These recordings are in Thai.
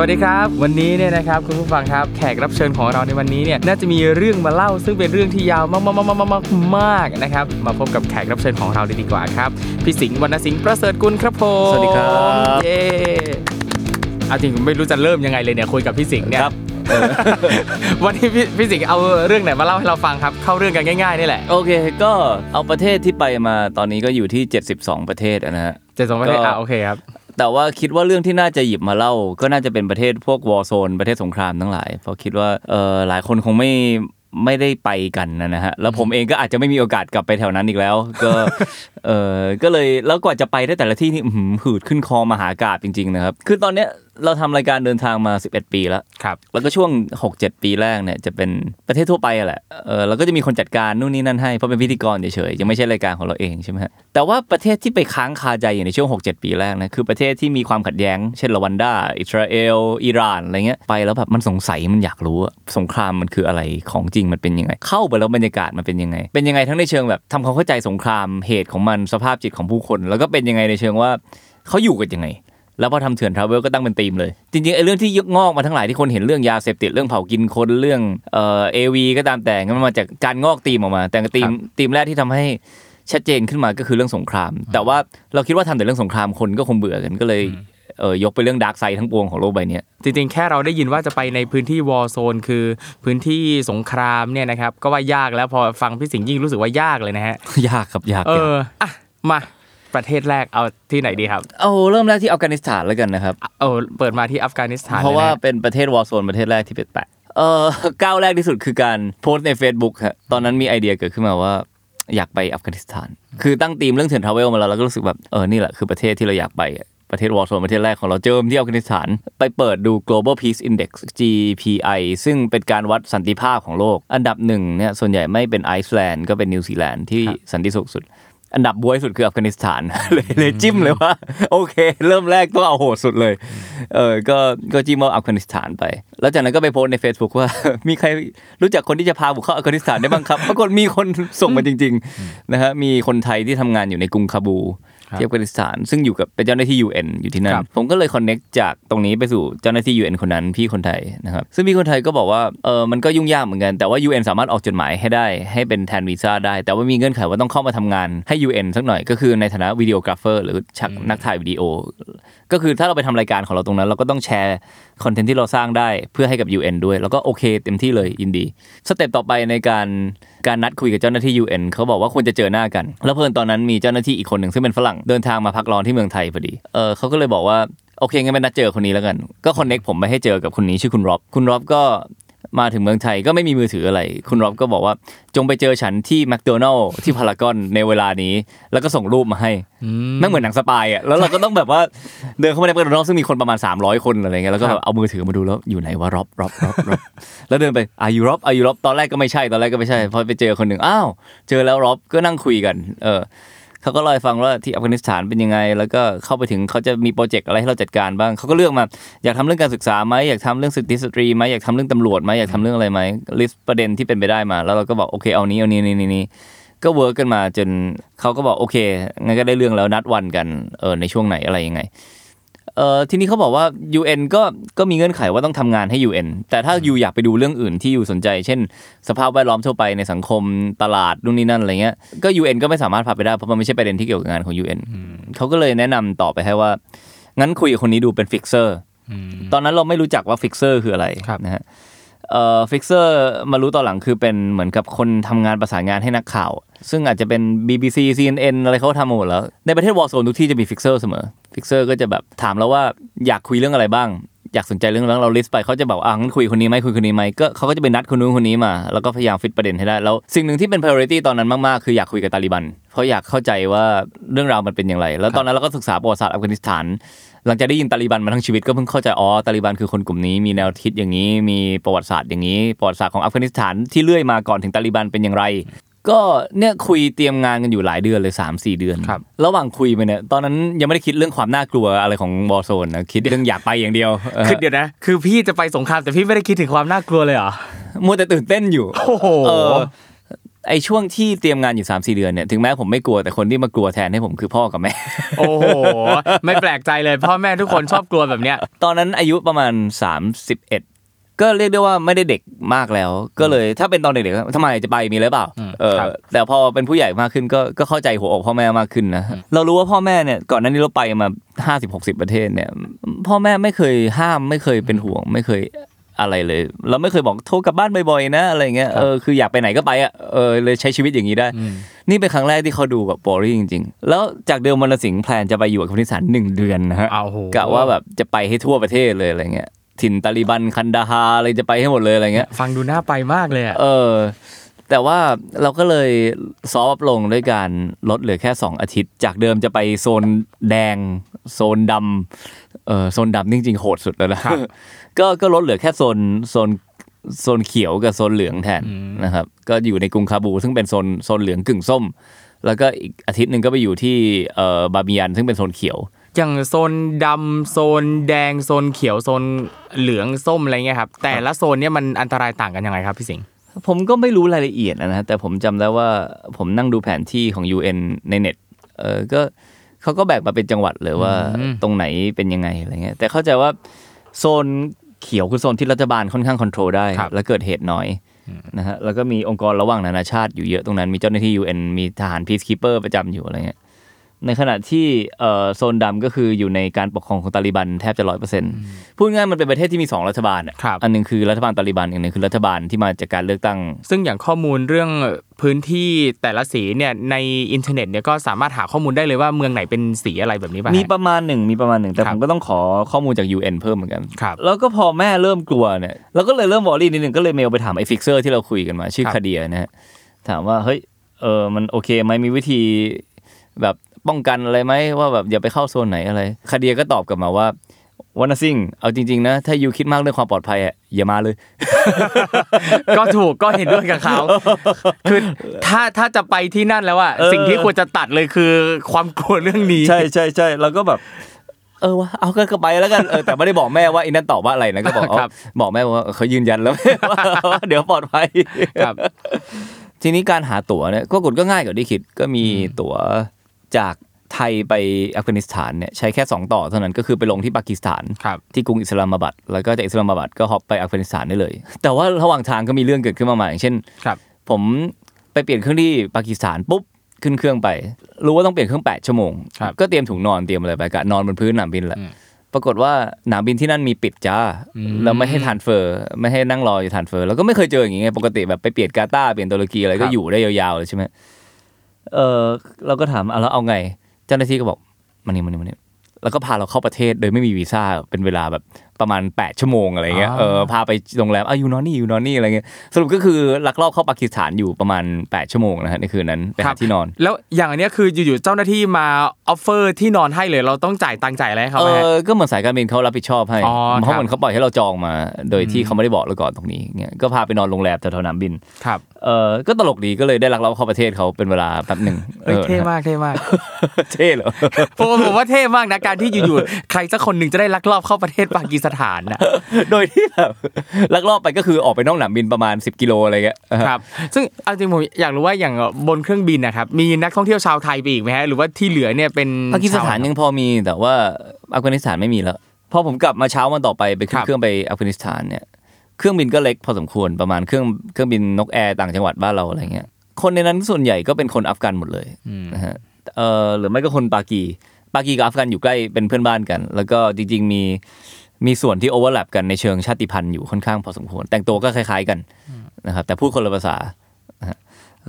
วัสดีครับ วันนี้เนี่ยนะครับคุณผู้ฟังครับแขกรับเชิญของเราในวันนี้เนี่ยน่าจะมีเรื่องมาเล่า ซึ่งเป็นเรื่องที่ยาวมากมากมากมากมากนะครับมาพบกับแขกรับเชิญของเราเลยดีกว่าครับพี่สิงห์วรรณสิงห์ประเสริฐกุลครับผมสวัสดีครับเย้เอาจริงผมไม่รู้จะเริ่มยังไงเลยเนี่ยคุยกับพี่สิงห์เนี่ยครับวันนี้พี่พี่สิงห์เอาเรื่องไหนมาเล่าให้เราฟังครับ เข้าเรื่องกันง่ายๆนี่แหละ โอเค ก็เอาประเทศที่ไปมาตอนนี้ก็อยู่ที่ 72 ประเทศอะนะฮะเจ็ดสองประเทศก็อะโอเคครับ แต่ว่าคิดว่าเรื่องที่น่าจะหยิบมาเล่า ก็น่าจะเป็นประเทศพวกวอร์โซนประเทศสงครามทั้งหลาย เพราะคิดว่าเออหลายคนคงไม่ไม่ได้ไปกันนะฮะแล้วผมเองก็อาจจะไม่มีโอกาสกลับไปแถวนั้นอีกแล้ว ก็เออก็เลยแล้วกว่าจะไปได้แต่ละที่นี่อื้อหือหืดขึ้นคอมหากาบจริงๆนะครับ คือตอนเนี้ยเราทำรายการเดินทางมา 11 ปีแล้ว ครับ แล้วก็ช่วง 6-7 ปีแรกเนี่ยจะเป็นประเทศทั่วไปอะแหละเออแล้วก็จะมีคนจัดการนู่นนี่นั่นให้เพราะเป็นพิธีกรเฉยๆยังไม่ใช่รายการของเราเองใช่ไหมฮะแต่ว่าประเทศที่ไปค้างคาใจอยู่ในช่วง 6-7 ปีแรกนะคือประเทศที่มีความขัดแย้ง เช่นรวันดา อิสราเอล อิหร่านอะไรเงี้ยไปแล้วแบบมันสงสัยมันอยากรู้อะสงครามมันคืออะไรของจริงมันเป็นยังไง เข้าไปแล้วบรรยากาศมันเป็นยังไง เป็นยังไงทั้งในเชิงแบบทำความเข้าใจสงครามเหตุของมันสภาพจิตของผู้คน แล้วก็เป็นยังไงในเชิงว่าเขาอยู่กันยังไง แล้วพอทำเถื่อนทราเวลก็ตั้งเป็นธีมเลย จริงๆไอ้เรื่องที่ยกงอกมาทั้งหลายที่คนเห็นเรื่องยาเสพติดเรื่องเผากินคนเรื่องเอ่อเอวีก็ตามแต่งั้นมันมาจากการงอกธีมออกมา แต่ธีมธีมแรกที่ทำให้ชัดเจนขึ้นมาก็คือเรื่องสงคราม แต่ว่าเราคิดว่าทำแต่เรื่องสงครามคนก็คงเบื่อกันก็เลย เออยกไปเรื่อง dark side ทั้งปวงของโลกใบเนี้ยจริงๆ แค่เราได้ยินว่าจะไปในพื้นที่ war zone คือพื้นที่สงครามเนี่ยนะครับก็ว่ายากแล้วพอฟังพี่สิงห์ยิ่งรู้สึกว่ายากเลยนะฮะยากครับยากเอออะมาประเทศแรกเอาที่ไหนดีครับเอาเริ่มแรกที่อัฟกานิสถานแล้วกันนะครับเออเปิดมาที่อัฟกานิสถานเพราะว่าลยนเป็นประเทศ war zone ประเทศแรกที่เป็นแปะเออก้าวแรกที่สุดคือการโพสต์ใน Facebook ฮะตอนนั้นมีไอเดียเกิดขึ้นมาว่าอยากไปอัฟกานิสถาน คือตั้งธีมเรื่องเถื่อน Travel มาแล้วแล้วก็รู้สึกแบบเออนี่แหละคือประเทศที่เราอยากไปอะ ประเทศ war zone ประเทศแรกของเราเจอที่อัฟกานิสถาน ไปเปิดดู global peace index GPI ซึ่งเป็นการวัดสันติภาพของโลก อันดับหนึ่งเนี่ยส่วนใหญ่ไม่เป็นไอซ์แลนด์ก็เป็นนิวซีแลนด์ที่สันติสุขสุด อันดับบ๊วยสุดคืออัฟกานิสถานเลยเลยจิ้มเลยว่า โอเค เริ่มแรกต้องเอาโหดสุดเลยเออก็ก็จิ้มว่าอัฟกานิสถานไป แล้วจากนั้นก็ไปโพสต์ใน Facebook ว่า มีใครรู้จักคนที่จะพาบุกเข้าอัฟกานิสถานได้บ้างครับปรากฏมีคนส่งมาจริง ๆ นะฮะมีคนไทยที่ทำงานอยู่ในกรุงคาบูล ที่อัฟกานิสถาน ซึ่งอยู่กับเป็นเจ้าหน้าที่ UN อยู่ที่นั่นครับผมก็เลย connect จากตรงนี้ไปสู่เจ้าหน้าที่ UN คนนั้นพี่คนไทยนะครับซึ่งพี่คนไทยก็บอกว่าเออมันก็ยุ่งยากเหมือนกันแต่ว่า UN สามารถออกจดหมายให้ได้ ให้เป็นแทนวีซ่าได้ แต่ว่ามีเงื่อนไขว่าต้องเข้ามาทำงานให้ UN สักหน่อยก็คือในฐานะ videographer หรือชักนักถ่ายวิดีโอ ก็คือถ้าเราไปทำรายการของเราตรงนั้น เราก็ต้องแชร์content ที่เราสร้างได้เพื่อให้กับ UN ด้วย แล้วก็โอเคเต็มที่เลยยินดี step ต่อไปในการการนัดคุยกับเจ้าหน้าที่ UN เขาบอกว่าควรจะเจอหน้ากัน แล้วเผอิญตอนนั้นมีเจ้าหน้าที่อีกคนหนึ่งซึ่งเป็นฝรั่งเดินทางมาพักร้อนที่เมืองไทยพอดี เออเขาก็เลยบอกว่าโอเคงั้นไปนัดเจอคนนี้แล้วกัน ก็ connect ผมไปให้เจอกับคนนี้ชื่อคุณร็อบคุณร็อบก็มาถึงเมืองไทยก็ไม่มีมือถืออะไร คุณร็อบก็บอกว่าจงไปเจอฉันที่แมคโดนัลล์ที่พารากอนในเวลานี้ แล้วก็ส่งรูปมาให้แม่งเหมือนหนัง spy อะแล้วเราก็ต้องแบบว่าเดินเข้ามาในแมคโดนัลล์ซึ่งมีคนประมาณ 300 คนอะไรเงี้ยแล้วก็แบบเอามือถือมาดูแล้วอยู่ไหนวะร็อบร็อบร็อบร็อบแล้วเดินไป Are you Rob Are you Rob ตอนแรกก็ไม่ใช่ตอนแรกก็ไม่ใช่พอไปเจอคนหนึ่งอ้าวเจอแล้วร็อบก็นั่งคุยกัน เออ เขาก็เล่าให้ฟังว่าที่อัฟกานิสถานเป็นยังไง แล้วก็เข้าไปถึงเขาจะมีโปรเจกต์อะไรให้เราจัดการบ้างเขาก็เลือกมา อยากทำเรื่องการศึกษาไหมอยากทำเรื่องสิทธิสตรีไหมอยากทำเรื่องตำรวจไหมอยากทำเรื่องอะไรไหม list ประเด็นที่เป็นไปได้มา แล้วเราก็บอกโอเคเอานี้เอานี้นี่นี่นี่ก็ work กันมาจนเขาก็บอกโอเคงั้นก็ได้เรื่องแล้วนัดวันกันเออในช่วงไหนอะไรยังไง เออทีนี้เขาบอกว่า UN ก็ก็มีเงื่อนไขว่าต้องทำงานให้ UN แต่ถ้า you อยากไปดูเรื่องอื่นที่ you สนใจ เช่น สภาพแวดล้อมทั่วไปในสังคมตลาดนู่นนี่นั่นอะไรเงี้ยก็ UN ก็ไม่สามารถพาไปได้เพราะมันไม่ใช่ประเด็นที่เกี่ยวกับงานของ UN เขาก็เลยแนะนำต่อไปให้ว่างั้นคุยกับคนนี้ดูเป็น fixer ตอนนั้นเราไม่รู้จักว่า fixer คืออะไรครับนะฮะ เอ่อ fixer มารู้ตอนหลังคือเป็นเหมือนกับคนทำงานประสานงานให้นักข่าว ซึ่งอาจจะเป็น BBC CNN อะไรเขาทำหมดแล้ว ในประเทศ war zone ทุกที่จะมี fixer เสมอ fixer ก็จะแบบถามเราว่าอยากคุยเรื่องอะไรบ้าง อยากสนใจเรื่องอะไรเรา list ไปเขาจะบอกอะงั้นคุยคนนี้ไหมคุยคนนี้ไหมก็เขาก็จะไปนัดคนนู้นคนนี้มา แล้วก็พยายามฟิตประเด็นให้ได้แล้วสิ่งหนึ่งที่เป็น priority ตอนนั้นมากๆคืออยากคุยกับตาลิบันเพราะอยากเข้าใจว่าเรื่องราวมันเป็นอย่างไร แล้วตอนนั้นเราก็ศึกษาประวัติศาสตร์อัฟกานิสถาน หลังจากได้ยินตาลิบันมาทั้งชีวิตก็เพิ่งเข้าใจอ๋อตาลิบันคือคนกลุ่มนี้มีแนวคิดอย่างนี้ มีประวัติศาสตร์อย่างนี้ประวัติศาสตร์ของอัฟกานิสถานที่เลื่อยมาก่อนถึงตาลิบันเป็นอย่างไร ก็เนี่ยคุยเตรียมงานกันอยู่หลายเดือนเลย3 4 เดือนครับระหว่างคุยไปเนี่ยตอนนั้นยังไม่ได้คิดเรื่องความน่ากลัวอะไรของวอร์โซนนะคิดเรื่องอยากไปอย่างเดียวเออคือเดี๋ยวนะ คือพี่จะไปสงครามแต่พี่ไม่ได้คิดถึงความน่ากลัวเลยเหรอมัวแต่ตื่นเต้นอยู่โอ้โหเออ ไอช่วงที่เตรียมงานอยู่3าสี่เดือนเนี่ยถึงแม้ผมไม่กลัวแต่คนที่มากลัวแทนให้ผมคือพ่อกับแม่ โอ้โห ไม่แปลกใจเลย พ่อแม่ทุกคนชอบกลัวแบบเนี้ย ตอนนั้นอายุประมาณ 31ก็เรียกได้ว่าไม่ได้เด็กมากแล้ว ก็เลยถ้าเป็นตอนเด็กๆทำไมจะไปมีเลยเปล่าอืมเออครับแต่พอเป็นผู้ใหญ่มากขึ้นก็ก็เข้าใจหัวอกพ่อแม่มากขึ้นนะเรารู้ว่าพ่อแม่เนี่ยก่อนหน้านี้เราไปมา 50 60 ประเทศเนี่ย พ่อแม่ไม่เคยห้ามไม่เคยเป็นห่วง ไม่เคย อะไรเลย เราไม่เคยบอกโทรกลับบ้านบ่อยๆนะอะไรเงี้ยเออคืออยากไปไหนก็ไปอะเออเลยใช้ชีวิตอย่างนี้ได้ นี่เป็นครั้งแรกที่เขาดูแบบบอรี่จริง ๆ แล้วจากเดิมวันละสิงห์แพลนจะไปอยู่กับคนที่สานหนึ่งเดือนนะฮะเอาโหกะว่าแบบจะไปให้ทั่วประเทศเลยอะไรเงี้ยถิ่นตาลิบันคันดาฮาอะไรจะไปให้หมดเลยอะไรเงี้ย ฟังดูน่าไปมากเลยอะเออ แต่ว่าเราก็เลยซอฟต์ลงด้วยการลดเหลือแค่ 2 อาทิตย์ จากเดิมจะไปโซนแดง โซนดำเออโซนดำนี่จริงๆโหดสุดแล้วนะก็ก็ลดเหลือแค่โซนโซนโซนเขียวกับโซนเหลืองแทนนะครับ ก็อยู่ในกรุงคาบู ซึ่งเป็นโซนโซนเหลืองกึ่งส้ม แล้วก็อีกอาทิตย์หนึ่งก็ไปอยู่ที่เอ่อบาบิยันซึ่งเป็นโซนเขียว อย่างโซนดำโซนแดงโซนเขียวโซนเหลืองส้มอะไรเงี้ยครับแต่ละโซนเนี่ยมันอันตรายต่างกันยังไงครับพี่สิงห์ ผมก็ไม่รู้รายละเอียดนะฮะแต่ผมจำได้ว่าผมนั่งดูแผนที่ของ UN ในเน็ตเออก็เขาก็แบ่งมาเป็นจังหวัดเลยว่าอืมตรงไหนเป็นยังไงอะไรเงี้ยแต่เข้าใจว่าโซนเขียวคือโซนที่รัฐบาลค่อนข้าง control ได้ และเกิดเหตุน้อยนะฮะแล้วก็มีองค์กรระหว่างนานาชาติอยู่เยอะตรงนั้นมีเจ้าหน้าที่ UN มีทหาร peacekeeper ประจำอยู่อะไรเงี้ย ในขณะที่เอ่อโซนดำก็คืออยู่ในการปกครองของตาลิบันแทบจะร้อยเปอร์เซ็นต์พูดง่ายๆมันเป็นประเทศที่มีสองรัฐบาลอะครับอันหนึ่งคือรัฐบาลตาลิบันอีกหนึ่งคือรัฐบาลที่มาจากการเลือกตั้ง ซึ่งอย่างข้อมูลเรื่องพื้นที่แต่ละสีเนี่ยในอินเทอร์เน็ตเนี่ยก็สามารถหาข้อมูลได้เลยว่าเมืองไหนเป็นสีอะไรแบบนี้ป่ะฮะมีประมาณหนึ่งมีประมาณหนึ่งแต่ครับผมก็ต้องขอข้อมูลจาก UN เพิ่มเหมือนกันครับแล้วก็พอแม่เริ่มกลัวเนี่ยเราก็เลยเริ่ม worry นิดนึงก็เลยเมลไปถามไอ้ fixer ที่เราคุยกันมาชื่อครับคาเดียนะฮะถามว่าเฮ้ยเออมันโอเคไหมมีวิธีแบบ ป้องกันอะไรไหมว่าแบบอย่าไปเข้าโซนไหนอะไรคาเดียก็ตอบกลับมาว่า one thing เอาจริง ๆ นะ ถ้า you คิดมากเรื่องความปลอดภัยอะอย่ามาเลย ก็ถูกก็เห็นด้วยกับเขาคือถ้าถ้าจะไปที่นั่นแล้วอะเออสิ่งที่ควรจะตัดเลยคือความกลัวเรื่องนี้ ใช่ใช่ใช่เราก็แบบ เออวะเอาก็ไปแล้วกันเออแต่ไม่ได้บอกแม่ว่าไอ้นั่นตอบว่าอะไรนะก็บอกครับเอาบอกแม่ว่าเขายืนยันแล้วว่าว่าเดี๋ยวปลอดภัยครับ ทีนี้การหาตั๋วเนี่ยก็กดก็ง่ายกว่าที่คิดก็มีตั๋ว จากไทยไปอัฟกานิสถานเนี่ยใช้แค่ 2 ต่อเท่านั้นก็คือไปลงที่ปากีสถานครับที่กรุงอิสลามบัดแล้วก็จากอิสลามบัดก็ฮอปไปอัฟกานิสถานได้เลย แต่ว่าระหว่างทางก็มีเรื่องเกิดขึ้นมากมายอย่างเช่นครับผมไปเปลี่ยนเครื่องที่ปากีสถานปุ๊บขึ้นเครื่องไป รู้ว่าต้องเปลี่ยนเครื่อง 8 ชั่วโมงครับก็เตรียมถุงนอนเตรียมอะไรไปกะนอนบนพื้นสนามบินแหละอืมปรากฏว่าสนามบินที่นั่นมีปิดจ้าอืมแล้วไม่ให้ transfer ไม่ให้นั่งรออยู่ transfer แล้วก็ไม่เคยเจออย่างงี้ไงปกติแบบไปเปลี่ยนกาตาร์เปลี่ยนตุรกีอะไรคก็รับอยู่ได้ยาวๆเลยใช่ไหม เออเราก็ถามอะแล้วเอาไง เจ้าหน้าที่ก็บอกมานี่มานี่มานี่แล้วก็พาเราเข้าประเทศโดยไม่มีวีซ่าเป็นเวลาแบบ ประมาณ 8 ชั่วโมงอะไรเงี้ยอ๋อเออพาไปโรงแรมอะอยู่นอนนี่อยู่นอนนี่อะไรเงี้ยสรุปก็คือลักลอบเข้าปากีสถานอยู่ประมาณ 8 ชั่วโมงนะฮะในคืนนั้นไปหาที่นอน แล้วอย่างอันเนี้ยคืออยู่ๆเจ้าหน้าที่มาออฟเฟอร์ที่นอนให้เลยเราต้องจ่ายตังค์จ่ายอะไรให้เขาเอไหมฮะอก็เหมือนสายการบินเขารับผิดชอบให้อ๋อเพราะครับเหมือนเขาปล่อยให้เราจองมา โดยที่เขาไม่ได้บอกเราก่อนตรงนี้เงี้ยก็พาไปนอนโรงแรมแถวๆสนามบินครับเออก็ตลกดีก็เลยได้ลักลอบเข้าประเทศเขาเป็นเวลาแป๊บหนึ่งเฮ้ยออเท่มากเท่มากเท่เหรอผมผมว่าเท่มากนะการที่อยู่ๆใครสักคนหนึ่งจะได้ลักลอบเข้าประเทศปากีสถานนะโดยที่แบบลักลอบไปก็คือออกไปนอกสนามบินประมาณ 10 กิโลอะไรเงี้ยครับซึ่งเอาจริงผมอยากรู้ว่าอย่างบนเครื่องบินนะครับมีนักท่องเที่ยวชาวไทยไปอีกไหมฮะหรือว่าที่เหลือเนี่ยเป็นปากีสถานชวยังพอมีแต่ว่าอัฟกานิสถานไม่มีแล้วพอผมกลับมาเช้าวันต่อไปไปขึ้ครันบเครื่องไปอัฟกานิสถานเนี่ยเครื่องบินก็เล็กพอสมควรประมาณเครื่องเครื่องบินนกแอร์ต่างจังหวัดบ้านเราอะไรเงี้ยคนในนั้นส่วนใหญ่ก็เป็นคนอัฟกันหมดเลยนะฮะเออหรือไม่ก็คนปากี ปากีกับอัฟกันอยู่ใกล้เป็นเพื่อนบ้านกัน แล้วก็จริง ๆ มี มีส่วนที่ overlap กันในเชิงชาติพันธุ์อยู่ค่อนข้างพอสมควร แต่งตัวก็คล้ายๆกันนะครับแต่พูดคนละภาษานะฮะ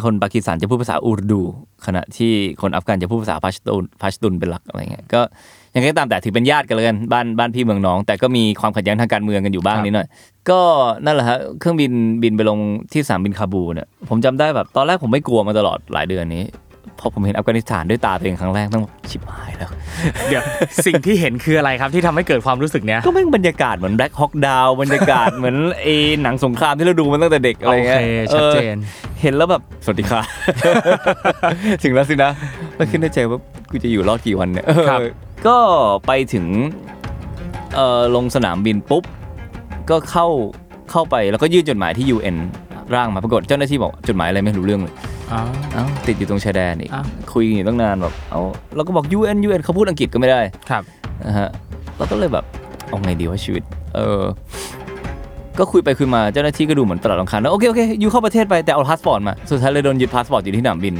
คนปากีสถานจะพูดภาษาอูรดู ขณะที่คนอัฟกันจะพูดภาษาพัชตุนพัชตุนเป็นหลักอะไรเงี้ยก็ยังไงก็ตามแต่ถือเป็นญาติกันเลยกันบ้านบ้านพี่เมืองน้อง แต่ก็มีความขัดแย้งทางการเมืองกันอยู่บ้างนิดหน่อย ก็นั่นแหละฮะเครื่องบินบินไปลงที่สนามบินคาบูลเนี่ยผมจำได้แบบตอนแรกผมไม่กลัวมาตลอดหลายเดือนนี้ พอผมเห็นอัฟกานิสถานด้วยตาตัวเองครั้งแรกต้องชิบหายแล้ว เดี๋ยว สิ่งที่เห็นคืออะไรครับที่ทำให้เกิดความรู้สึกเนี้ยก็แม่งบรรยากาศเหมือนแบล็คฮอกดาวบรรยากาศเหมือนเอหนังสงครามที่เราดูมาตั้งแต่เด็กอะไรโอเงี้เคยชัดเจน ออเห็นแล้วแบบ สวัสดีค่ะ ถึงแล้วสินะแล้วคิดในใจว่ากูจะอยู่รอดกี่วันเนี่ยครับ เออก็ไปถึงเอ่อลงสนามบินปุ๊บ ก็เข้าเข้าไปแล้วก็ยื่นจดหมายที่ UN ร่างมาปรากฏเจ้าหน้าที่บอกจดหมายอะไรไม่รู้เรื่องเลย อ๋อเอ้าติดอยู่ตรงชายแดนอีก อ้าว คุยกันอยู่ตั้งนานแบบเอาเราก็บอก UN UN เขาพูดอังกฤษก็ไม่ได้ครับ นะฮะเราก็เลยแบบเอาไงดีว่าชีวิต เออ ก็คุยไปคุยมาเจ้าหน้าที่ก็ดูเหมือนตลาดรำคาญนะโอเคโอเค you เข้าประเทศไปแต่เอาพาสปอร์ตมาสุดท้ายเลยโดนยึดพาสปอร์ตอยู่ที่สนามบิน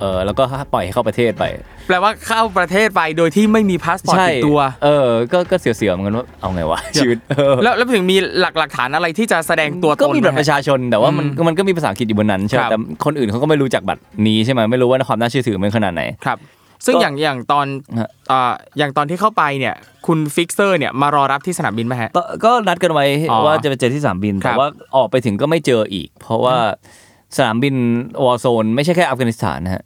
เออแล้วก็ปล่อยให้เข้าประเทศไป แปลว่าเข้าประเทศไปโดยที่ไม่มีพาสปอร์ตติดตัว เออ ก็ก็เสียวๆเหมือนกันว่าเอาไงวะชีวิตเออแล้วแล้วถึงมีหลักหลักฐานอะไรที่จะแสดงตัวตนก็มีบัตรไหประชาชนแต่ว่ามันอืมมันก็มีภาษาอังกฤษอยู่บนนั้นใช่ไหมครับแต่คนอื่นเขาก็ไม่รู้จักบัตรนี้ใช่ไหมไม่รู้ว่าความน่าเชื่อถือมันขนาดไหนครับซึ่งก็อย่างอย่างตอนฮะอ่าอย่างตอนที่เข้าไปเนี่ย คุณ fixer เนี่ยมารอรับที่สนามบินไหมฮะก็ก็นัดกันไว้อ๋อว่าจะไปเจอที่สนามบินครับแต่ว่าออกไปถึงก็ไม่เจออีก เพราะว่าสนามบิน war zone ไม่ใช่แค่อัฟกานิสถานนะฮะ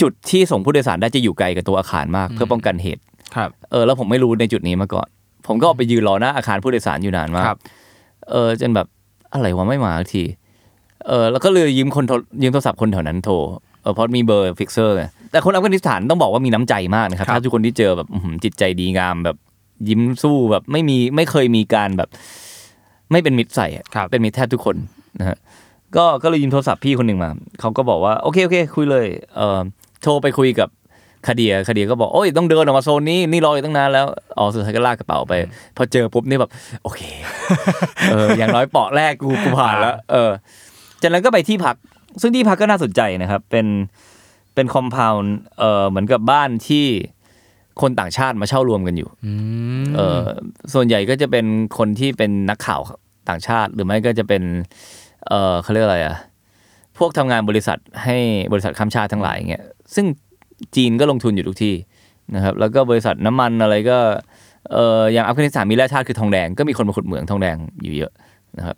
จุดที่ส่งผู้โดยสารได้จะอยู่ไกลกับตัวอาคารมาก เพื่อป้องกันเหตุครับ เออแล้วผมไม่รู้ในจุดนี้มาก่อน ผมก็ออกไปยืนรอหน้าอาคารผู้โดยสารอยู่นานมากครับเออจนแบบอะไรวะไม่มาสักที เออแล้วก็เลยยืมคนโทรยืมโทรศัพท์คนแถวนั้นโทรเออเพราะมีเบอร์ fixer ไงแต่คนอัฟกานิสถานต้องบอกว่ามีน้ำใจมากนะครับครับถ้าทุกคนที่เจอแบบอื้อหือจิตใจดีงามแบบยิ้มสู้แบบไม่มีไม่เคยมีการแบบ ไม่เป็นมิตรใส่อะครับเป็นมิตรแทบทุกคนนะฮะ ก็ก็เลยยืมโทรศัพท์พี่คนหนึ่งมาเขาก็บอกว่าโอเคโอเค คุยเลยเออโทรไปคุยกับคาเดียคาเดียก็บอกโอ้ยต้องเดินออกมาโซนนี้นี่รออยู่ตั้งนานแล้วอ๋อสุดท้ายก็ลากกระเป๋าไป พอเจอปุ๊บนี่แบบโอเคเอออย่างน้อยเปาะแรกกูกูผ่านแล้ว เออ จากนั้นก็ไปที่พัก ซึ่งที่พักก็น่าสนใจนะครับ เป็นเป็นคอมเพลน์เออเหมือนกับบ้านที่คนต่างชาติมาเช่ารวมกันอยู่เออส่วนใหญ่ก็จะเป็นคนที่เป็นนักข่าวต่างชาติ หรือไม่ก็จะเป็น เออเขาเรียกอะไรอะพวกทำงานบริษัทให้บริษัทข้ามชาติทั้งหลายอย่างเงี้ยซึ่งจีนก็ลงทุนอยู่ทุกที่นะครับแล้วก็บริษัทน้ำมันอะไรก็เอออย่างอัฟกานิสถานมีแร่ธาตุคือทองแดงก็มีคนมาขุดเหมืองทองแดงอยู่เยอะนะครับ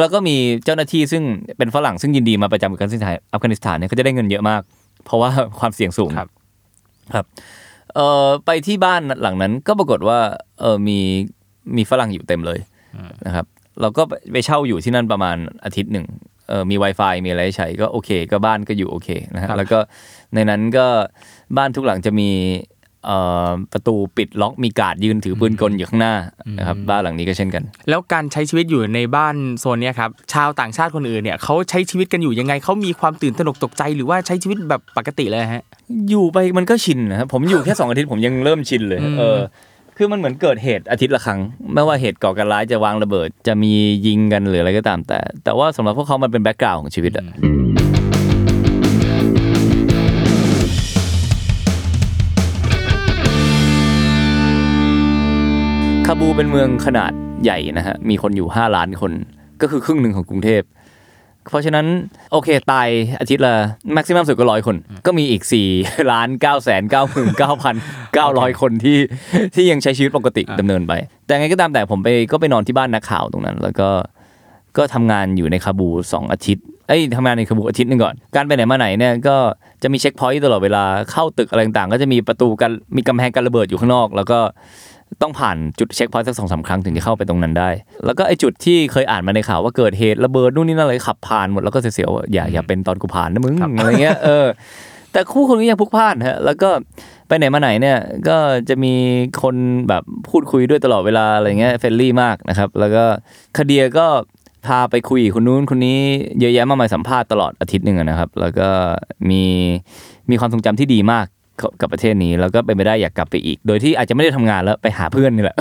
แล้วก็มีเจ้าหน้าที่ซึ่งเป็นฝรั่งซึ่งยินดีมาประจำกับการสินไทยอัฟกานิสถานเนี่ยก็จะได้เงินเยอะมาก เพราะว่าความเสี่ยงสูงครับครับเอ่อไปที่บ้านหลังนั้นก็ปรากฏว่าเออมีมีฝรั่งอยู่เต็มเลยนะครับ เราก็ไปไปเช่าอยู่ที่นั่นประมาณอาทิตย์หนึ่งเออมี Wi-Fi มีอะไรให้ใช้ก็โอเค ก็บ้านก็อยู่โอเคนะฮะครับแล้วก็ในนั้นก็บ้านทุกหลังจะมีเอ่อประตูปิดล็อกมีการ์ดยืนถือปืนกลอยู่ข้างหน้านะครับบ้านหลังนี้ก็เช่นกัน แล้วการใช้ชีวิตอยู่ในบ้านโซนเนี้ยครับชาวต่างชาติคนอื่นเนี่ยเขาใช้ชีวิตกันอยู่ยังไงเขามีความตื่นตระหนกตกใจหรือว่าใช้ชีวิตแบบปกติเลยฮะอยู่ไปมันก็ชินนะครับผมอยู่แค่สองอาทิตย์ผมยังเริ่มชินเลยอืมเออ คือมันเหมือนเกิดเหตุอาทิตย์ละครั้ง ไม่ว่าเหตุก่อการร้ายจะวางระเบิด จะมียิงกันหรืออะไรก็ตามแต่ แต่ว่าสำหรับพวกเขามันเป็นแบ็กกราวน์ของชีวิตอะคาบูเป็นเมืองขนาดใหญ่นะฮะ มีคนอยู่ 5 ล้านคน ก็คือครึ่งหนึ่งของกรุงเทพ เพราะฉะนั้นโอเคตายอาทิตย์ละแม็กซิมัมสุดก็ร้อยคน ก็มีอีก4ล้าน9แสน9หมื่น9พัน900คนที่ที่ยังใช้ชีวิตปกติดำเนินไป แต่ไงก็ตามแต่ผมไปก็ไปนอนที่บ้านนักข่าวตรงนั้น แล้วก็ก็ทำงานอยู่ในคาบู 2 อาทิตย์เอ้ยทำงานในคาบูอาทิตย์หนึงก่อน การไปไหนมาไหนเนี่ยก็จะมีเช็คพอยต์ตลอดเวลาเข้าตึกอะไรต่างๆ ก็จะมีประตูกันมีกำแพงกันระเบิดอยู่ข้างนอก แล้วก็ ต้องผ่านจุดเช็คพอยต์สักสองสามครั้งถึงจะเข้าไปตรงนั้นได้ แล้วก็ไอจุดที่เคยอ่านมาในข่าวว่าเกิดเหตุระเบิดนู่นนี่นั่นอะไรขับผ่านหมดแล้วก็เสียวๆว่าอย่าอย่าเป็นตอนกูผ่านนะมึงอะไรเงี้ยเออแต่ผู้คนนี่ยังพลุกพล่านฮะแล้วก็ไปไหนมาไหนเนี่ยก็จะมีคนแบบพูดคุยด้วยตลอดเวลาอะไรเงี้ย friendly มากนะครับ แล้วก็คาเดียก็พาไปคุยคนนู้นคนนี้เยอะแยะมากมายสัมภาษณ์ตลอดอาทิตย์หนึ่งอะนะครับ แล้วก็มีมีความทรงจำที่ดีมาก กับกับประเทศนี้แล้วก็เป็นไปได้อยากกลับไปอีก โดยที่อาจจะไม่ได้ทำงานแล้วไปหาเพื่อนนี่แหละ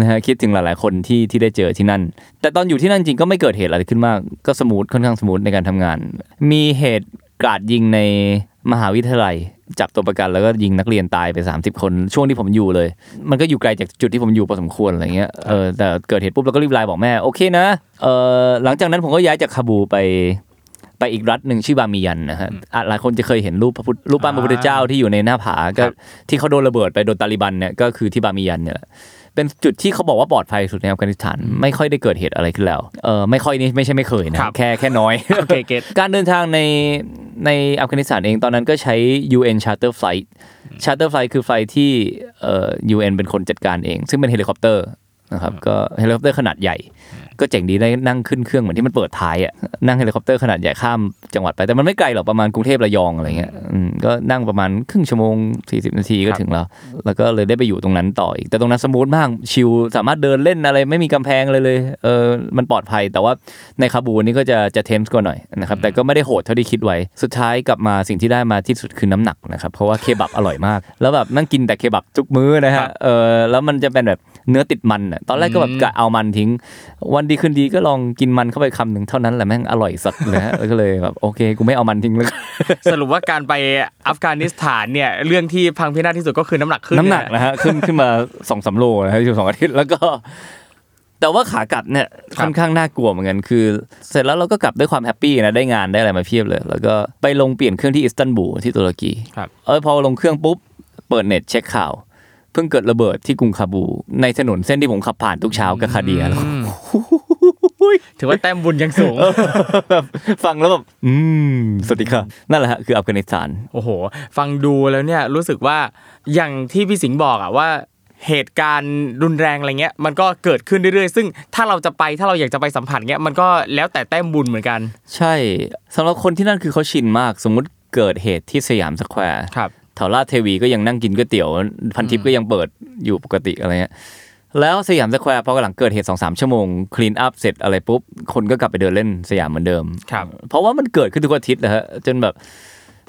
นะฮะคิดถึงหลายๆคนที่ที่ได้เจอที่นั่น แต่ตอนอยู่ที่นั่นจริงก็ไม่เกิดเหตุอะไรขึ้นมากก็ smooth ค่อนข้าง smooth ในการทำงาน มีเหตุกราดยิงในมหาวิทยาลัย จับตัวประกันแล้วก็ยิงนักเรียนตายไป 30 คนช่วงที่ผมอยู่เลย มันก็อยู่ไกลจากจุดที่ผมอยู่พอสมควรอะไรเงี้ยเออแต่เกิดเหตุปุ๊บเราก็รีบไลน์บอกแม่โอเคนะเออหลังจากนั้นผมก็ย้ายจากคาบูลไป ไปอีกรัฐหนึ่งชื่อบามิยันนะฮะอะหลายคนจะเคยเห็นรูปพระพุทธรูปปั้นพระพุทธเจ้าที่อยู่ในหน้าผาก็ที่เขาโดนระเบิดไปโดนตาลิบันเนี่ยก็คือที่บามิยันเนี่ยแหละเป็นจุดที่เขาบอกว่าปลอดภัยสุดในอัฟกานิสถานไม่ค่อยได้เกิดเหตุอะไรขึ้นแล้วเออไม่ค่อยนี่ไม่ใช่ไม่เคยนะครับแค่แค่น้อยโอเค get การเดินทางในในอัฟกานิสถานเองตอนนั้นก็ใช้ UN Charter Flight Charter Flight คือ flight ที่เอ่อ UN เป็นคนจัดการเอง ซึ่งเป็นเฮลิคอปเตอร์ นะครับก็เฮลิคอปเตอร์ขนาดใหญ่ ก็เจ๋งดีได้นั่งขึ้นเครื่องเหมือนที่มันเปิดท้ายอะนั่งเฮลิคอปเตอร์ขนาดใหญ่ข้ามจังหวัดไปแต่มันไม่ไกลหรอกประมาณกรุงเทพระยองอะไรเงี้ยอืมก็นั่งประมาณครึ่งชั่วโมง 40 นาทีก็ถึงแล้ว แล้วก็เลยได้ไปอยู่ตรงนั้นต่ออีก แต่ตรงนั้น smooth มาก chill สามารถเดินเล่นอะไรไม่มีกำแพงเลยเลยเออมันปลอดภัย แต่ว่าในคาบูนี่ก็จะจะเทมส์กว่าหน่อยนะครับแต่ก็ไม่ได้โหดเท่าที่คิดไว้สุดท้ายกลับมาสิ่งที่ได้มาที่สุดคือน้ำหนักนะครับเพราะว่าเคบับอร่อยมาก แล้วแบบนั่งกินแต่เคบับทุกมื้อนะครัฮะบเออแล้วมันจะเป็นแบบเนื้อติดมันอะตอนแรกก็แบบกะเอามันทิ้ง วันดีคืนดีก็ลองกินมันเข้าไปคำหนึ่งเท่านั้นแหละแม่งอร่อยสัสเลยฮะแล้วก็เลยแบบโอเคกูไม่เอามันทิ้งแล้วสรุปว่าการไปอัฟกานิสถานเนี่ยเรื่องที่พังพินาศที่สุดก็คือน้ำหนักขึ้นน้ำหนักเยนะฮะขึ้นขึ้นมาสองสามโลนะฮะอยู่สองอาทิตย์แล้วก็แต่ว่าขากลับเนี่ยค่อนข้างน่ากลัวเหมือนกันคือ เสร็จแล้วเราก็กลับด้วยความ happy นะได้งานได้อะไรมาเพียบเลย แล้วก็ไปลงเปลี่ยนเครื่องที่อิสตันบูลที่ตุรกีครับเออพอลงเครื่องปุ๊บเปิดเน็ตเช็คข่าวเพิ่งเกิดระเบิดที่กรุงคาบูล ในถนนเส้นที่ผมขับผ่านทุกเช้ากับคาเดียแล้วถือว่าแต้มบุญยังสูงแบบฟังแล้วแบบอืมสวัสดีค่ะนั่นแหละฮะคืออัฟกานิสถานโอ้โห ฟังดูแล้วเนี่ยรู้สึกว่าอย่างที่พี่สิงห์บอกอะว่าเหตุการณ์รุนแรงอะไรเงี้ยมันก็เกิดขึ้นเรื่อยๆ ซึ่งถ้าเราจะไปถ้าเราอยากจะไปสัมผัสเงี้ยมันก็แล้วแต่แต้มบุญเหมือนกัน ใช่สำหรับคนที่นั่นคือเขาชินมาก สมมุติเกิดเหตุที่สยามสแควร์ครับ แถวราชเทวีก็ยังนั่งกินก๋วยเตี๋ยว พันทิปก็ยังเปิดอยู่ปกติอะไรเงี้ยแล้วสยามสแควร์พอกำลังเกิดเหตุสองสามชั่วโมง clean up เสร็จอะไรปุ๊บ คนก็กลับไปเดินเล่นสยามเหมือนเดิมครับเพราะว่ามันเกิดขึ้นทุกอาทิตย์นะฮะจนแบบ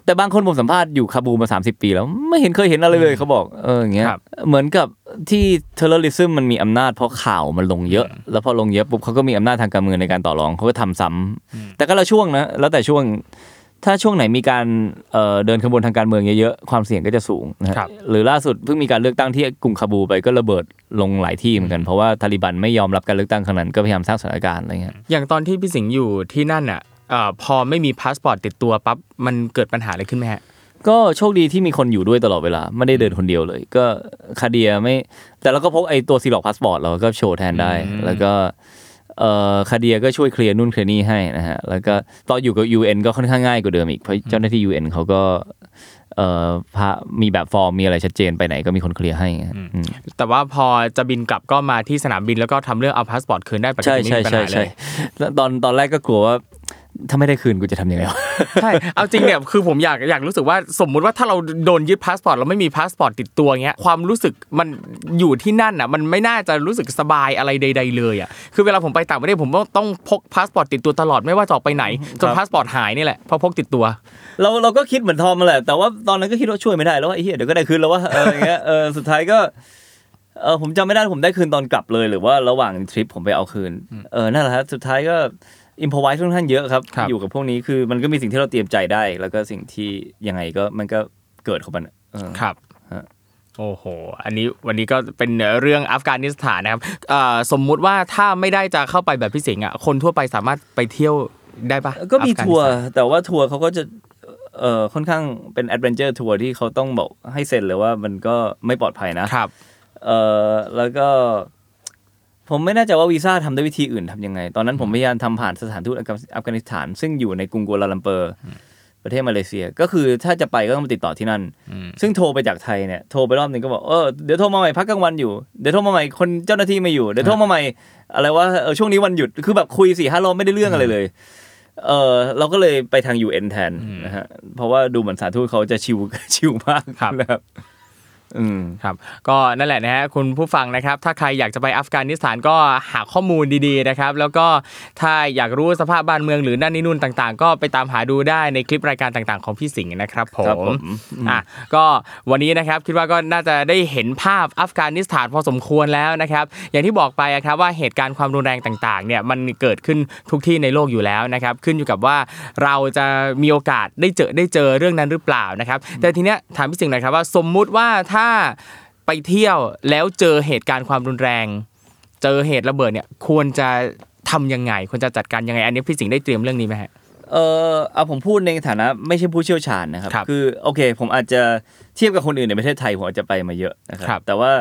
แต่บางคนผมสัมภาษณ์อยู่คาบูมา 30 ปีแล้ว ไม่เห็นเคยเห็นอะไรเลยเขาบอกเอออย่างเงี้ยครับเหมือนกับที่เทอร์เรลิซึมมันมีอำนาจเพราะข่าวมันลงเยอะ แล้วพอลงเยอะปุ๊บเขาก็มีอำนาจทางการเมืองในการต่อรองเขาก็ทำซ้ำแต่ก็ละช่วงนะแล้วแต่ช่วง ถ้าช่วงไหนมีการเอ่อเดินขบวนทางการเมืองเยอะๆ ความเสี่ยงก็จะสูงนะฮะครับหรือล่าสุดเพิ่งมีการเลือกตั้งที่กรุงคาบูไปก็ระเบิดลงหลายที่เหมือนกัน เพราะว่าตาลิบันไม่ยอมรับการเลือกตั้งครั้งนั้นก็พยายามสร้างสถานการณ์อะไรเงี้ยอย่างตอนที่พี่สิงห์อยู่ที่นั่นอะเอ่อพอไม่มีพาสปอร์ตติดตัวปั๊บมันเกิดปัญหาอะไรขึ้นไหมฮะก็โชคดีที่มีคนอยู่ด้วยตลอดเวลา ไม่ได้เดินคนเดียวเลย ก็คาเดียไม่แต่เราก็พกไอ้ตัวซีร็อกซ์พาสปอร์ตเราก็โชว์แทนได้ แล้วก็ เอ่อคาเดียก็ช่วยเคลียร์นู่นเคลียร์นี่ให้นะฮะแล้วก็ตอนอยู่กับ UN ก็ค่อนข้างง่ายกว่าเดิมอีกเพราะเจ้าหน้าที่ UN เขาก็เอ่อพามีแบบฟอร์มมีอะไรชัดเจนไปไหนก็มีคนเคลียร์ให้อืมแต่ว่าพอจะบินกลับก็มาที่สนามบินแล้วก็ทำเรื่องเอาพาสปอร์ตคืนได้ปกติใช่ไม่มีปัญใช่หาเลใช่ใช่ใช่แล้วตอนตอนแรกก็กลัวว่า ถ้าไม่ได้คืนกูจะทำยังไงวะใช่เอาจริงเนี่ยคือผมอยากอยากรู้สึกว่าสมมุติว่าถ้าเราโดนยึดพาสปอร์ตเราไม่มีพาสปอร์ตติดตัวเงี้ยความรู้สึกมันอยู่ที่นั่นอะมันไม่น่าจะรู้สึกสบายอะไรใด ๆ เลยอะคือเวลาผมไปต่างประเทศผมต้องต้องพกพาสปอร์ตติดตัวตลอดไม่ว่าจะออกไปไหนจนครับพาสปอร์ตหายนี่แหละเพราะพกติดตัว เราเราก็คิดเหมือนทอมมาแหละแต่ว่าตอนนั้นก็คิดว่าช่วยไม่ได้แล้วว่าไอ้เหี้ยเดี๋ยวก็ได้คืนแล้วว่าเอออย่างเงี้ยเออสุดท้ายก็เออผมจำไม่ได้ว่าผมได้คืนตอนกลับเลยหรือว่าระหว่างทริปผมไปเอาคืนเออนั่นแหละครับสุดท้ายก็ อิมพอไวส์ค่อนข้างเยอะครับ ครับ อยู่กับพวกนี้คือมันก็มีสิ่งที่เราเตรียมใจได้ แล้วก็สิ่งที่ยังไงก็มันก็เกิดของมันเออ ครับฮะ โอ้โห อันนี้วันนี้ก็เป็นเรื่องอัฟกานิสถานนะครับเอ่อสมมุติว่าถ้าไม่ได้จะเข้าไปแบบพี่สิงห์อะคนทั่วไปสามารถไปเที่ยวได้ปะก็มีอัฟานิสถานทัวร์แต่ว่าทัวร์เขาก็จะเอ่อค่อนข้างเป็น adventure tour ที่เขาต้องบอกให้เซ็นเลยว่ามันก็ไม่ปลอดภัยนะ ครับ เอ่อแล้วก็ ผมไม่แน่ใจว่าวีซ่าทำด้วยวิธีอื่นทำยังไง ตอนนั้นผมพยายามทำผ่านสถานทูตอัฟกานิสถาน ซึ่งอยู่ในกรุงกัวลาลัมเปอร์ ประเทศมาเลเซีย ก็คือถ้าจะไปก็ต้องมาติดต่อที่นั่น ซึ่งโทรไปจากไทยเนี่ย โทรไปรอบหนึงก็บอก เออ เดี๋ยวโทรมาใหม่พักกลางวันอยู่ เดี๋ยวโทรมาใหม่คนเจ้าหน้าที่ไม่อยู่ เดี๋ยวโทรมาใหม่อะไรว่าเออช่วงนี้วันหยุด คือแบบคุยสี่ห้ารอบไม่ได้เรื่องอะไรเลย เออเราก็เลยไปทาง UN แทนนะฮะ เพราะว่าดูเหมือนสถานทูตเขาจะชิวชิวมากครับนะครับอืม ครับก็นั่นแหละนะฮะคุณผู้ฟังนะครับ ถ้าใครอยากจะไปอัฟกานิสถานก็หาข้อมูลดีๆนะครับ แล้วก็ถ้าอยากรู้สภาพบ้านเมืองหรือนั่นนี่นู่นต่างๆ ก็ไปตามหาดูได้ในคลิปรายการต่างๆ ของพี่สิงห์นะครับผครับผมมอะก็วันนี้นะครับคิดว่าก็น่าจะได้เห็นภาพอัฟกานิสถานพอสมควรแล้วนะครับ อย่างที่บอกไปอะครับว่าเหตุการณ์ความรุนแรงต่างๆเนี่ยมันเกิดขึ้นทุกที่ในโลกอยู่แล้วนะครับ ขึ้นอยู่กับว่าเราจะมีโอกาสได้เจอได้เจอเรื่องนั้นหรือเปล่านะครับ แต่ทีเนี้ยถามพี่สิงห์หน่อยครับว่าสมมุติว่าถ้าไปเที่ยวแล้วเจอเหตุการณ์ความรุนแรง เจอเหตุระเบิดเนี่ยควรจะทำยังไงควรจะจัดการยังไง อันนี้พี่สิงห์ได้เตรียมเรื่องนี้ไหมฮะเออเอาผมพูดในฐานะไม่ใช่ผู้เชี่ยวชาญนะครับครับอโอเค ผมอาจจะเทียบกับคนอื่นในประเทศไทยผมอาจจะไปมาเยอะนะคครัรับบแต่ว่า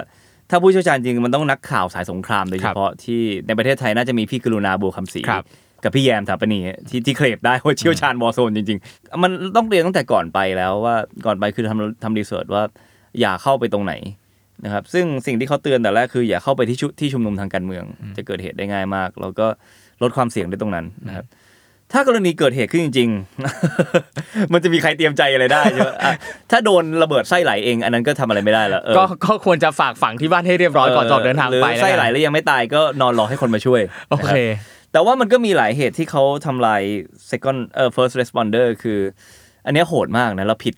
ถ้าผู้เชี่ยวชาญจริงมันต้องนักข่าวสายสงครามโดยคเฉรับพาะที่ในประเทศไทยน่าจะมีพี่กรุณาบัวคำศรีครับกับพี่แยมถาปนีที่ที่เคลบได้ว่าเชี่ยวชาญวอร์โซนจริง ๆ มันต้องเรียนตั้งแต่ก่อนไปแล้วว่าก่อนไปคือทำทำรีเสิร์ชว่า อย่าเข้าไปตรงไหนนะครับ ซึ่งสิ่งที่เขาเตือนแต่แรกคือ อย่าเข้าไปที่ชุที่ชุมนุมทางการเมือง จะเกิดเหตุได้ง่ายมาก แล้วก็ลดความเสี่ยงได้ตรงนั้นนะครับ ถ้ากรณีเกิดเหตุขึ้นจริง ๆ มันจะมีใครเตรียมใจอะไรได้ใช่ไหมอะถ้าโดนระเบิดไส้ไหลเองอันนั้นก็ทำอะไรไม่ได้แล้วเออก็ก็ควรจะฝากฝังที่บ้านให้เรียบร้อยก่อนจะออกเดินทางไปหรือไส้ไหลแล้วยังไม่ตายก็นอนรอให้คนมาช่วยโอนะเครับแต่ว่ามันก็มีหลายเหตุที่เขาทำลาย second เอ่อ first responder คือ อันเนี้ยโหดมากนะ แล้วผิด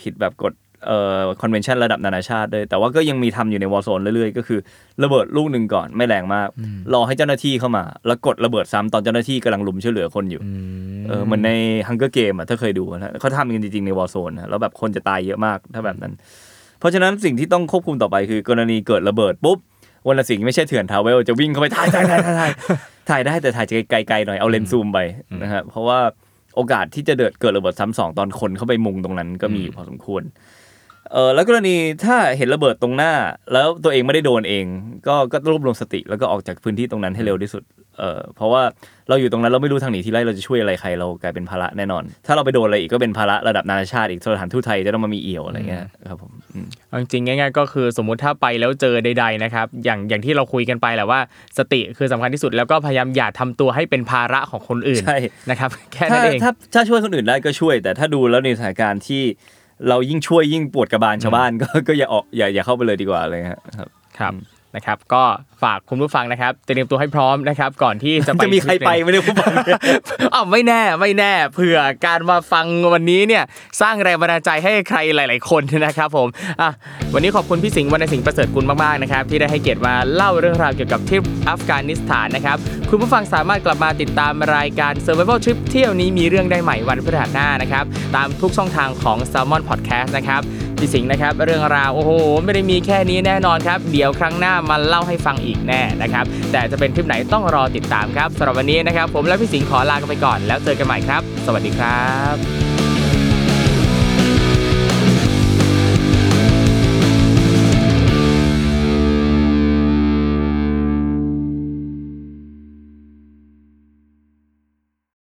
ผิดแบบกฎ เอ่อ convention ระดับนานาชาติด้วยแต่ว่าก็ยังมีทำอยู่ในวอร์โซนเรื่อยๆ ก็คือระเบิดลูกหนึ่งก่อนไม่แรงมาก รอให้เจ้าหน้าที่เข้ามา แล้วกดระเบิดซ้ำตอนเจ้าหน้าที่กำลังลุมช่วยเหลือคนอยู่เออเหมือนใน Hunger Game อะถ้าเคยดูนะเขาทำกันจริงๆใน war zone นะแล้วแบบคนจะตายเยอะมากถ้าแบบนั้น เพราะฉะนั้นสิ่งที่ต้องควบคุมต่อไปคือกรณีเกิดระเบิดปุ๊บวันละสิ่งห์ไม่ใช่เถื่อน Travel จะวิ่งเข้าไปถ่ายถ่ายถ่ายถ่ายถ่ายถ่ายได้แต่ถ่ายจะไกลๆหน่อยเอาเลนส์ซูมไปนะครับเพราะว่าโอกาสที่จะเกิดเกิดระเบิดซ้ำสองตอนคนเข้าไปมุงตรงนั้นก็มีอยู่พอสมควร เออแล้วกรณีถ้าเห็นระเบิดตรงหน้า แล้วตัวเองไม่ได้โดนเอง ก็ก็รวบรวมสติแล้วก็ออกจากพื้นที่ตรงนั้นให้เร็วที่สุดเออเพราะว่าเราอยู่ตรงนั้นเราไม่รู้ทางหนีที่ไล่เราจะช่วยอะไรใครเรากลายเป็นภาระแน่นอน ถ้าเราไปโดนอะไรอีกก็เป็นภาระระดับนานาชาติอีกสถานทูตไทยจะต้องมามีเอี่ยวอะไรเงี้ยครับผมอืมเอาจริงๆง่ายๆก็คือสมมุติถ้าไปแล้วเจอใด ๆนะครับ อย่างอย่างที่เราคุยกันไปแหละว่าสติคือสำคัญที่สุดแล้วก็พยายามอย่าทำตัวให้เป็นภาระของคนอื่นใช่นะครับแค่ถ้านั้นเองถ้าถ้าช่วยคนอื่นได้ก็ช่วย แต่ถ้าดูแล้วในสถานการณ์ที่ เรายิ่งช่วยยิ่งปวดกระบาลชาวบ้านก็ก็อย่าออกอย่าอย่าเข้าไปเลยดีกว่าเลยครับครับ นะครับก็ฝากคุณผู้ฟังนะครับเตรียมตัวให้พร้อมนะครับ ก่อนที่จะไปจะมีใครไปไหม่ได้ผู้ฟังอ้าวไม่แน่ไม่แน่เผื่อการมาฟังวันนี้เนี่ยสร้างแรงบันดาลใจให้ใครหลาย ๆ คนนะครับผมอะวันนี้ขอบคุณพี่สิงห์วรรณสิงห์ประเสริฐกุลมากๆนะครับที่ได้ให้เกียรติมาเล่าเรื่องราวเกี่ยวกับทริปอัฟกานิสถานนะครับคุณผู้ฟังสามารถกลับมาติดตามรายการ Survival Trip เที่ยวนี้มีเรื่องได้ใหม่วันพฤหัสหน้านะครับตามทุกช่องทางของ Salmon Podcast นะครับ พี่สิงห์นะครับ เรื่องราวโอ้โห ไม่ได้มีแค่นี้แน่นอนครับ เดี๋ยวครั้งหน้ามาเล่าให้ฟังอีกแน่นะครับ แต่จะเป็นคลิปไหนต้องรอติดตามครับสำหรับวันนี้นะครับ ผมและพี่สิงห์ขอลากันไปก่อน แล้วเจอกันใหม่ครับ สวัสดีครับ